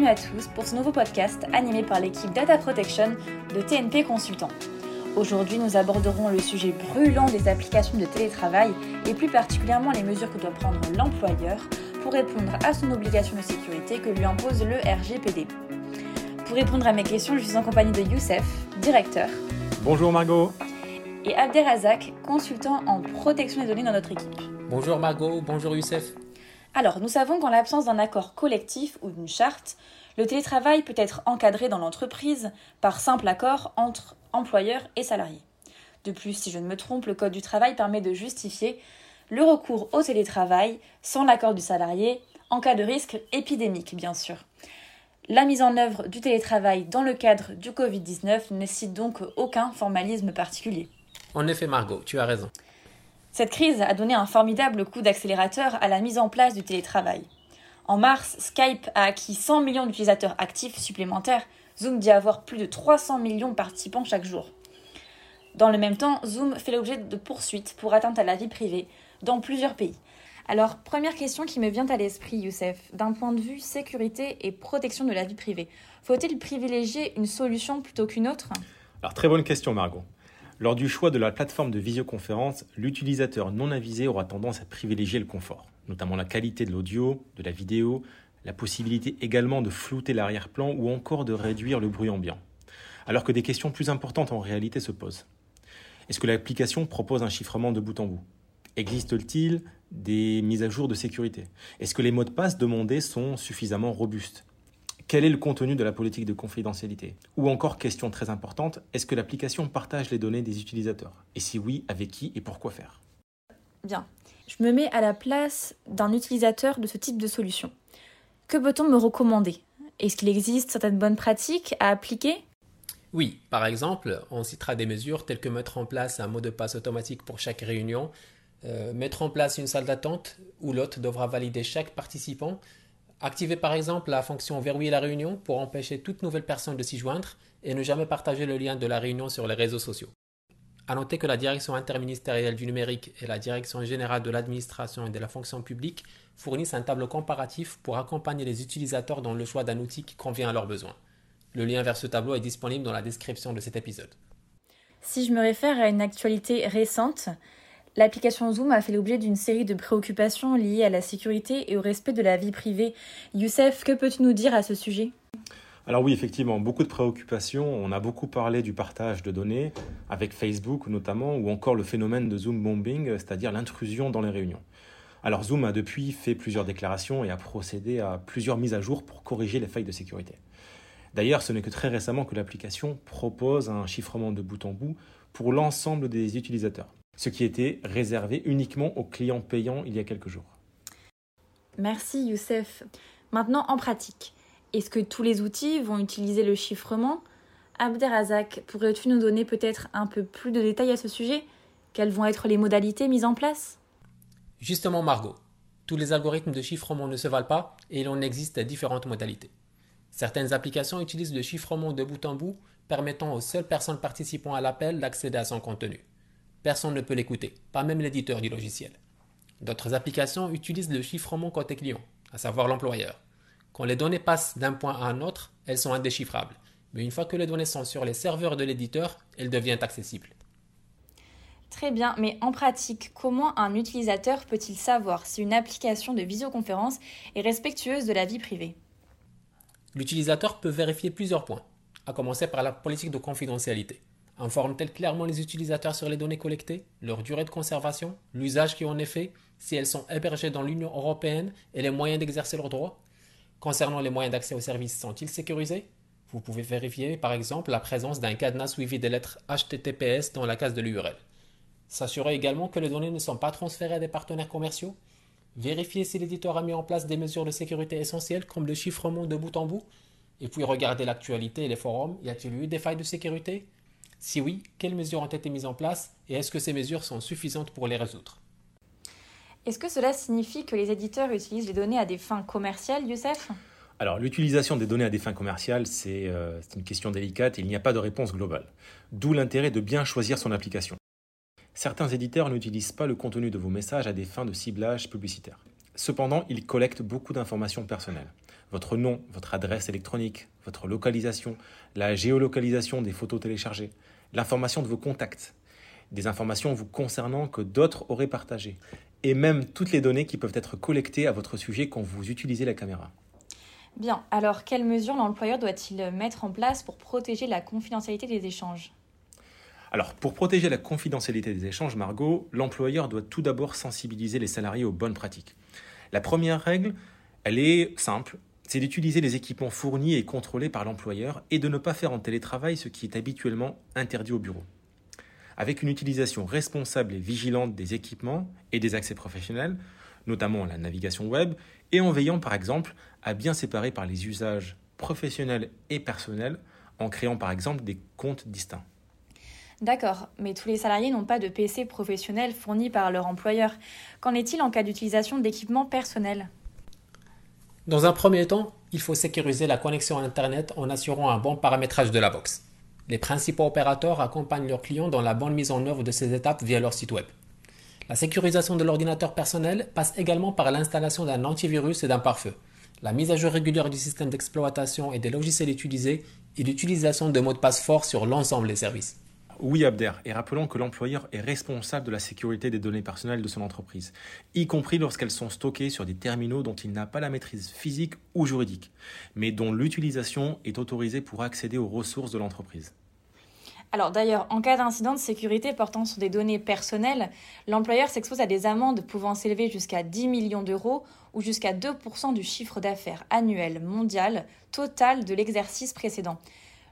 bienvenue à tous pour ce nouveau podcast animé par l'équipe Data Protection de TNP Consultant. Aujourd'hui, nous aborderons le sujet brûlant des applications de télétravail et plus particulièrement les mesures que doit prendre l'employeur pour répondre à son obligation de sécurité que lui impose le RGPD. Pour répondre à mes questions, je suis en compagnie de Youssef, directeur. Bonjour Margot. Et Abderrazak, consultant en protection des données dans notre équipe. Bonjour Margot, bonjour Youssef. Alors, nous savons qu'en l'absence d'un accord collectif ou d'une charte, le télétravail peut être encadré dans l'entreprise par simple accord entre employeurs et salariés. De plus, si je ne me trompe, le Code du travail permet de justifier le recours au télétravail sans l'accord du salarié en cas de risque épidémique, bien sûr. La mise en œuvre du télétravail dans le cadre du Covid-19 ne nécessite donc aucun formalisme particulier. En effet, Margot, tu as raison. Cette crise a donné un formidable coup d'accélérateur à la mise en place du télétravail. En mars, Skype a acquis 100 millions d'utilisateurs actifs supplémentaires. Zoom dit avoir plus de 300 millions de participants chaque jour. Dans le même temps, Zoom fait l'objet de poursuites pour atteinte à la vie privée dans plusieurs pays. Alors, première question qui me vient à l'esprit, Youssef, d'un point de vue sécurité et protection de la vie privée, faut-il privilégier une solution plutôt qu'une autre? Alors, très bonne question, Margot. Lors du choix de la plateforme de visioconférence, l'utilisateur non avisé aura tendance à privilégier le confort, notamment la qualité de l'audio, de la vidéo, la possibilité également de flouter l'arrière-plan ou encore de réduire le bruit ambiant. Alors que des questions plus importantes en réalité se posent. Est-ce que l'application propose un chiffrement de bout en bout? Existe-t-il des mises à jour de sécurité? Est-ce que les mots de passe demandés sont suffisamment robustes? Quel est le contenu de la politique de confidentialité Ou encore, question très importante, est-ce que l'application partage les données des utilisateurs Et si oui, avec qui et pour quoi faire Bien. Je me mets à la place d'un utilisateur de ce type de solution. Que peut-on me recommander Est-ce qu'il existe certaines bonnes pratiques à appliquer Oui, par exemple, on citera des mesures telles que mettre en place un mot de passe automatique pour chaque réunion, euh, mettre en place une salle d'attente où l'hôte devra valider chaque participant Activez par exemple la fonction verrouiller la réunion pour empêcher toute nouvelle personne de s'y joindre et ne jamais partager le lien de la réunion sur les réseaux sociaux. A noter que la direction interministérielle du numérique et la direction générale de l'administration et de la fonction publique fournissent un tableau comparatif pour accompagner les utilisateurs dans le choix d'un outil qui convient à leurs besoins. Le lien vers ce tableau est disponible dans la description de cet épisode. Si je me réfère à une actualité récente, L'application Zoom a fait l'objet d'une série de préoccupations liées à la sécurité et au respect de la vie privée. Youssef, que peux-tu nous dire à ce sujet? Alors oui, effectivement, beaucoup de préoccupations. On a beaucoup parlé du partage de données avec Facebook notamment, ou encore le phénomène de Zoom bombing, c'est-à-dire l'intrusion dans les réunions. Alors Zoom a depuis fait plusieurs déclarations et a procédé à plusieurs mises à jour pour corriger les failles de sécurité. D'ailleurs, ce n'est que très récemment que l'application propose un chiffrement de bout en bout pour l'ensemble des utilisateurs ce qui était réservé uniquement aux clients payants il y a quelques jours. Merci Youssef. Maintenant en pratique, est-ce que tous les outils vont utiliser le chiffrement? Abderrazak, pourrais-tu nous donner peut-être un peu plus de détails à ce sujet? Quelles vont être les modalités mises en place? Justement Margot, tous les algorithmes de chiffrement ne se valent pas et il en existe différentes modalités. Certaines applications utilisent le chiffrement de bout en bout permettant aux seules personnes participant à l'appel d'accéder à son contenu. Personne ne peut l'écouter, pas même l'éditeur du logiciel. D'autres applications utilisent le chiffrement côté client, à savoir l'employeur. Quand les données passent d'un point à un autre, elles sont indéchiffrables. Mais une fois que les données sont sur les serveurs de l'éditeur, elles deviennent accessibles. Très bien, mais en pratique, comment un utilisateur peut-il savoir si une application de visioconférence est respectueuse de la vie privée? L'utilisateur peut vérifier plusieurs points, à commencer par la politique de confidentialité. Informe-t-elle clairement les utilisateurs sur les données collectées, leur durée de conservation, l'usage qui en est fait, si elles sont hébergées dans l'Union européenne et les moyens d'exercer leurs droits? Concernant les moyens d'accès aux services, sont-ils sécurisés? Vous pouvez vérifier par exemple la présence d'un cadenas suivi des lettres HTTPS dans la case de l'URL. S'assurer également que les données ne sont pas transférées à des partenaires commerciaux. Vérifier si l'éditeur a mis en place des mesures de sécurité essentielles comme le chiffrement de bout en bout. Et puis regarder l'actualité et les forums. Y a-t-il eu des failles de sécurité? Si oui, quelles mesures ont été mises en place et est-ce que ces mesures sont suffisantes pour les résoudre Est-ce que cela signifie que les éditeurs utilisent les données à des fins commerciales, Youssef? Alors, l'utilisation des données à des fins commerciales, euh, c'est une question délicate et il n'y a pas de réponse globale. D'où l'intérêt de bien choisir son application. Certains éditeurs n'utilisent pas le contenu de vos messages à des fins de ciblage publicitaire. Cependant, ils collectent beaucoup d'informations personnelles. votre nom, votre adresse électronique, votre localisation, la géolocalisation des photos téléchargées, l'information de vos contacts, des informations vous concernant que d'autres auraient partagées, et même toutes les données qui peuvent être collectées à votre sujet quand vous utilisez la caméra. Bien, alors quelles mesures l'employeur doit-il mettre en place pour protéger la confidentialité des échanges? Alors, pour protéger la confidentialité des échanges, Margot, l'employeur doit tout d'abord sensibiliser les salariés aux bonnes pratiques. La première règle, elle est simple, c'est d'utiliser les équipements fournis et contrôlés par l'employeur et de ne pas faire en télétravail ce qui est habituellement interdit au bureau. Avec une utilisation responsable et vigilante des équipements et des accès professionnels, notamment la navigation web, et en veillant par exemple à bien séparer par les usages professionnels et personnels en créant par exemple des comptes distincts. D'accord, mais tous les salariés n'ont pas de PC professionnel fourni par leur employeur. Qu'en est-il en cas d'utilisation d'équipements personnels? Dans un premier temps, il faut sécuriser la connexion Internet en assurant un bon paramétrage de la box. Les principaux opérateurs accompagnent leurs clients dans la bonne mise en œuvre de ces étapes via leur site web. La sécurisation de l'ordinateur personnel passe également par l'installation d'un antivirus et d'un pare-feu, la mise à jour régulière du système d'exploitation et des logiciels utilisés et l'utilisation de mots de passe forts sur l'ensemble des services. Oui, Abder, et rappelons que l'employeur est responsable de la sécurité des données personnelles de son entreprise, y compris lorsqu'elles sont stockées sur des terminaux dont il n'a pas la maîtrise physique ou juridique, mais dont l'utilisation est autorisée pour accéder aux ressources de l'entreprise. Alors d'ailleurs, en cas d'incident de sécurité portant sur des données personnelles, l'employeur s'expose à des amendes pouvant s'élever jusqu'à 10 millions d'euros ou jusqu'à 2% du chiffre d'affaires annuel mondial total de l'exercice précédent.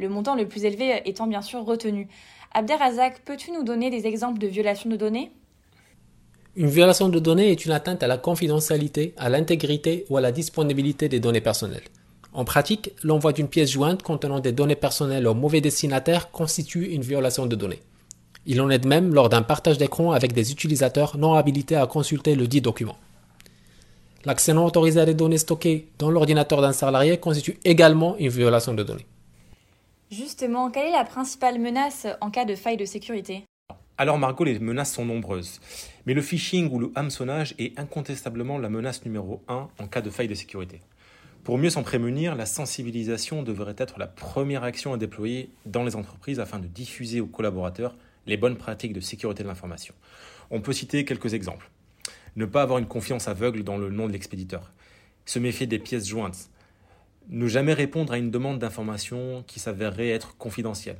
Le montant le plus élevé étant bien sûr retenu. Abderrazak, peux-tu nous donner des exemples de violations de données? Une violation de données est une atteinte à la confidentialité, à l'intégrité ou à la disponibilité des données personnelles. En pratique, l'envoi d'une pièce jointe contenant des données personnelles au mauvais destinataire constitue une violation de données. Il en est de même lors d'un partage d'écran avec des utilisateurs non habilités à consulter le dit document. L'accès non autorisé à des données stockées dans l'ordinateur d'un salarié constitue également une violation de données. Justement, quelle est la principale menace en cas de faille de sécurité? Alors Margot, les menaces sont nombreuses. Mais le phishing ou le hameçonnage est incontestablement la menace numéro 1 en cas de faille de sécurité. Pour mieux s'en prémunir, la sensibilisation devrait être la première action à déployer dans les entreprises afin de diffuser aux collaborateurs les bonnes pratiques de sécurité de l'information. On peut citer quelques exemples. Ne pas avoir une confiance aveugle dans le nom de l'expéditeur. Se méfier des pièces jointes. Ne jamais répondre à une demande d'information qui s'avérerait être confidentielle.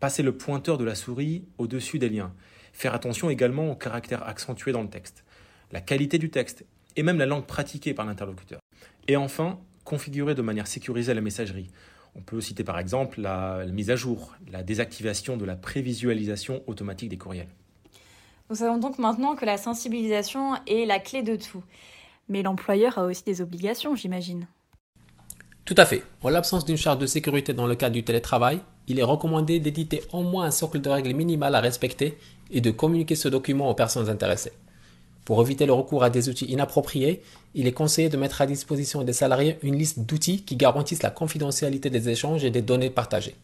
Passer le pointeur de la souris au-dessus des liens. Faire attention également au caractère accentué dans le texte, la qualité du texte et même la langue pratiquée par l'interlocuteur. Et enfin, configurer de manière sécurisée la messagerie. On peut citer par exemple la, mise à jour, la désactivation de la prévisualisation automatique des courriels. Nous savons donc maintenant que la sensibilisation est la clé de tout. Mais l'employeur a aussi des obligations, j'imagine. Tout à fait. En l'absence d'une charte de sécurité dans le cadre du télétravail, il est recommandé d'éditer au moins un socle de règles minimales à respecter et de communiquer ce document aux personnes intéressées. Pour éviter le recours à des outils inappropriés, il est conseillé de mettre à disposition des salariés une liste d'outils qui garantissent la confidentialité des échanges et des données partagées.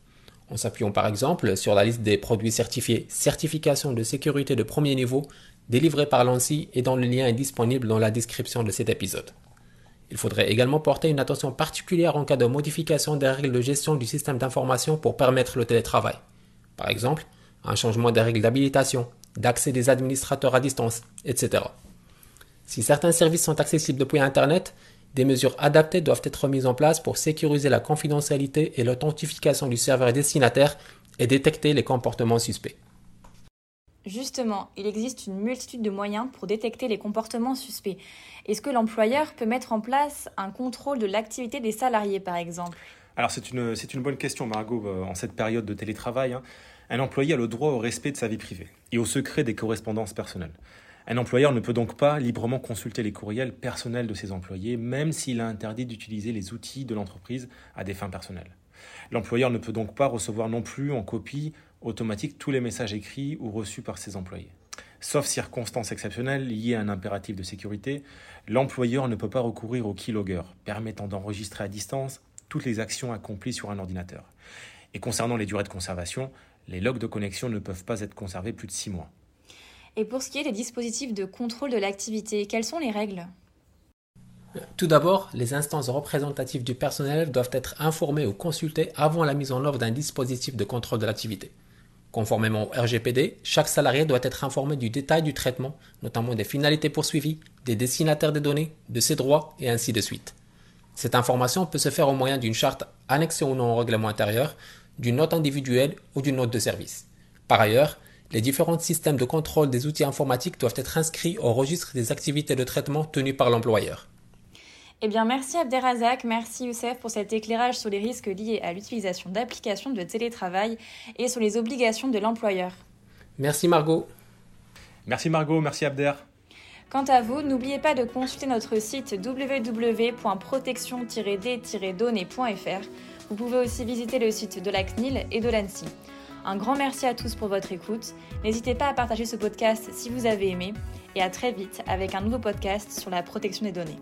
En s'appuyant par exemple sur la liste des produits certifiés certification de sécurité de premier niveau délivrée par l'ANSI et dont le lien est disponible dans la description de cet épisode. Il faudrait également porter une attention particulière en cas de modification des règles de gestion du système d'information pour permettre le télétravail. Par exemple, un changement des règles d'habilitation, d'accès des administrateurs à distance, etc. Si certains services sont accessibles depuis Internet, des mesures adaptées doivent être mises en place pour sécuriser la confidentialité et l'authentification du serveur destinataire et détecter les comportements suspects. Justement, il existe une multitude de moyens pour détecter les comportements suspects. Est-ce que l'employeur peut mettre en place un contrôle de l'activité des salariés, par exemple? Alors c'est une, bonne question, Margot, euh, en cette période de télétravail. Hein. Un employé a le droit au respect de sa vie privée et au secret des correspondances personnelles. Un employeur ne peut donc pas librement consulter les courriels personnels de ses employés, même s'il a interdit d'utiliser les outils de l'entreprise à des fins personnelles. L'employeur ne peut donc pas recevoir non plus en copie automatique tous les messages écrits ou reçus par ses employés. Sauf circonstances exceptionnelles liées à un impératif de sécurité, l'employeur ne peut pas recourir au keylogger, permettant d'enregistrer à distance toutes les actions accomplies sur un ordinateur. Et concernant les durées de conservation, les logs de connexion ne peuvent pas être conservés plus de 6 mois. Et pour ce qui est des dispositifs de contrôle de l'activité, quelles sont les règles? Tout d'abord, les instances représentatives du personnel doivent être informées ou consultées avant la mise en œuvre d'un dispositif de contrôle de l'activité. Conformément au RGPD, chaque salarié doit être informé du détail du traitement, notamment des finalités poursuivies, des destinataires des données, de ses droits et ainsi de suite. Cette information peut se faire au moyen d'une charte annexée ou non au règlement intérieur, d'une note individuelle ou d'une note de service. Par ailleurs, les différents systèmes de contrôle des outils informatiques doivent être inscrits au registre des activités de traitement tenues par l'employeur. Eh bien, merci Abderrazak, merci Youssef pour cet éclairage sur les risques liés à l'utilisation d'applications de télétravail et sur les obligations de l'employeur. Merci Margot. Merci Margot, merci Abder. Quant à vous, n'oubliez pas de consulter notre site www.protection-d-données.fr. Vous pouvez aussi visiter le site de la CNIL et de l'ANSI. Un grand merci à tous pour votre écoute. N'hésitez pas à partager ce podcast si vous avez aimé et à très vite avec un nouveau podcast sur la protection des données.